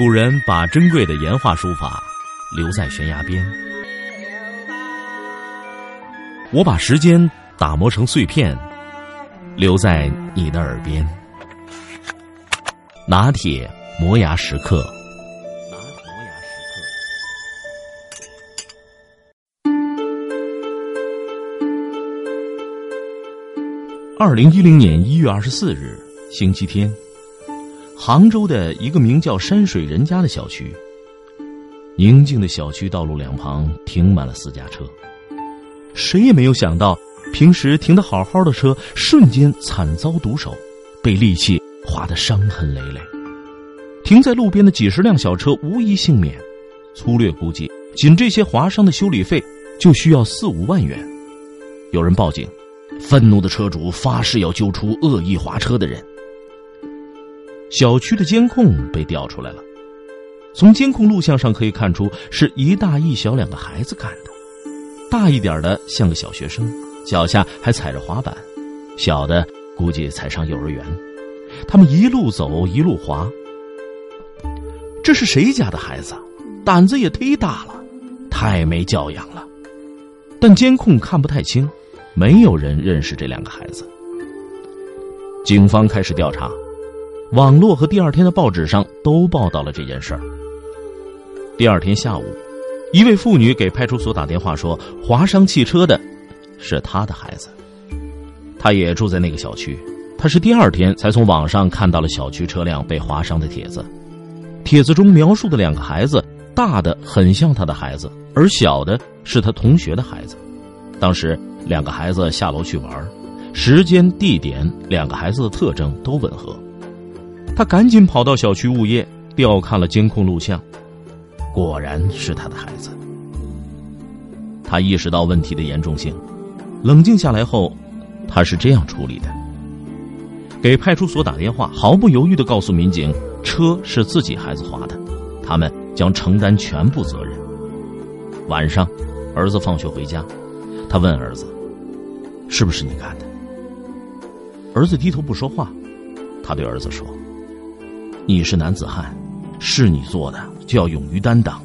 古人把珍贵的岩画书法留在悬崖边，我把时间打磨成碎片，留在你的耳边。拿铁磨牙时刻。二零一零年一月二十四日，星期天，杭州的一个名叫山水人家的小区，宁静的小区道路两旁停满了私家车。谁也没有想到，平时停得好好的车，瞬间惨遭毒手，被利器划得伤痕累累。停在路边的几十辆小车无一幸免，粗略估计，仅这些划伤的修理费就需要四五万元。有人报警。愤怒的车主发誓要揪出恶意划车的人。小区的监控被调出来了，从监控录像上可以看出，是一大一小两个孩子干的。大一点的像个小学生，脚下还踩着滑板；小的估计才上幼儿园。他们一路走一路滑。这是谁家的孩子？胆子也忒大了，太没教养了。但监控看不太清。没有人认识这两个孩子。警方开始调查，网络和第二天的报纸上都报道了这件事儿。第二天下午，一位妇女给派出所打电话说，划伤汽车的是她的孩子。她也住在那个小区，她是第二天才从网上看到了小区车辆被划伤的帖子。帖子中描述的两个孩子，大的很像她的孩子，而小的是她同学的孩子。当时。两个孩子下楼去玩，时间、地点、两个孩子的特征都吻合。他赶紧跑到小区物业调看了监控录像，果然是他的孩子。他意识到问题的严重性，冷静下来后，他是这样处理的：给派出所打电话，毫不犹豫的告诉民警，车是自己孩子划的，他们将承担全部责任。晚上，儿子放学回家。他问儿子：“是不是你干的？”儿子低头不说话。他对儿子说：“你是男子汉，是你做的就要勇于担当。”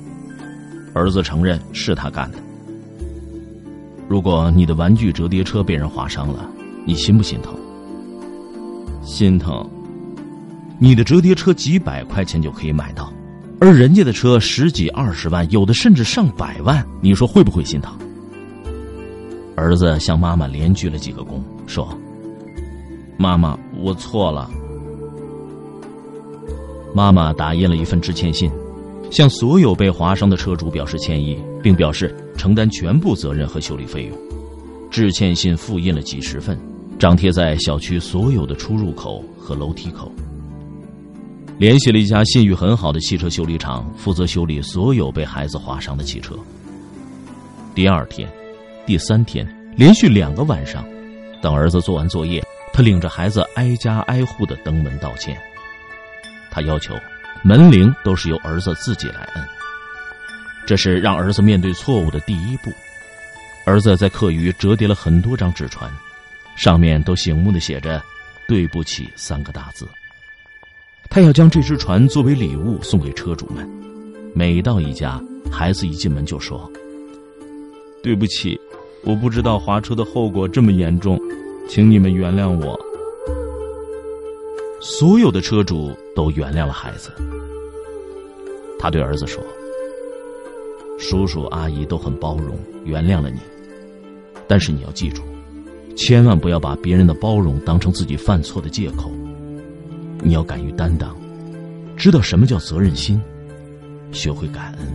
儿子承认是他干的。如果你的玩具折叠车被人划伤了，你心不心疼？心疼。你的折叠车几百块钱就可以买到，而人家的车十几二十万，有的甚至上百万，你说会不会心疼？儿子向妈妈连鞠了几个躬，说：“妈妈，我错了。”妈妈打印了一份致歉信，向所有被划伤的车主表示歉意，并表示承担全部责任和修理费用。致歉信复印了几十份，张贴在小区所有的出入口和楼梯口。联系了一家信誉很好的汽车修理厂，负责修理所有被孩子划伤的汽车。第二天。第三天，连续两个晚上，等儿子做完作业，他领着孩子挨家挨户的登门道歉。他要求，门铃都是由儿子自己来摁。这是让儿子面对错误的第一步。儿子在课余折叠了很多张纸船，上面都醒目的写着“对不起”三个大字。他要将这只船作为礼物送给车主们。每到一家，孩子一进门就说：“对不起。”我不知道划车的后果这么严重，请你们原谅我。所有的车主都原谅了孩子。他对儿子说：“叔叔阿姨都很包容，原谅了你。但是你要记住，千万不要把别人的包容当成自己犯错的借口。你要敢于担当，知道什么叫责任心，学会感恩。”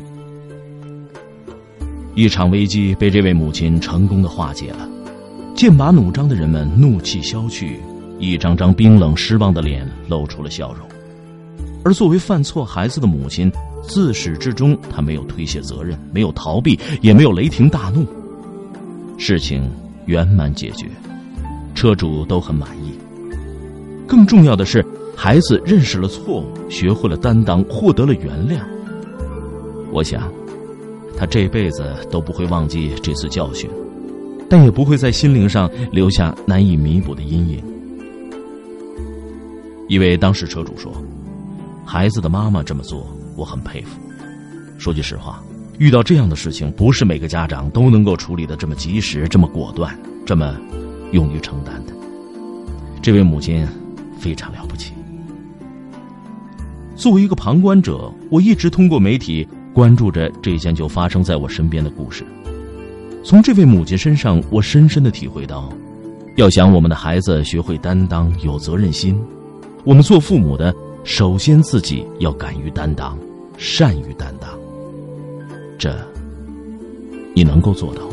一场危机被这位母亲成功的化解了，剑拔弩张的人们怒气消去，一张张冰冷失望的脸露出了笑容。而作为犯错孩子的母亲，自始至终她没有推卸责任，没有逃避，也没有雷霆大怒。事情圆满解决，车主都很满意。更重要的是，孩子认识了错误，学会了担当，获得了原谅。我想。他这辈子都不会忘记这次教训，但也不会在心灵上留下难以弥补的阴影。一位当事车主说：“孩子的妈妈这么做，我很佩服。说句实话，遇到这样的事情，不是每个家长都能够处理的这么及时、这么果断、这么勇于承担的。这位母亲非常了不起。作为一个旁观者，我一直通过媒体关注着这件就发生在我身边的故事。从这位母亲身上，我深深的体会到，要想我们的孩子学会担当、有责任心，我们做父母的首先自己要敢于担当、善于担当。这，你能够做到？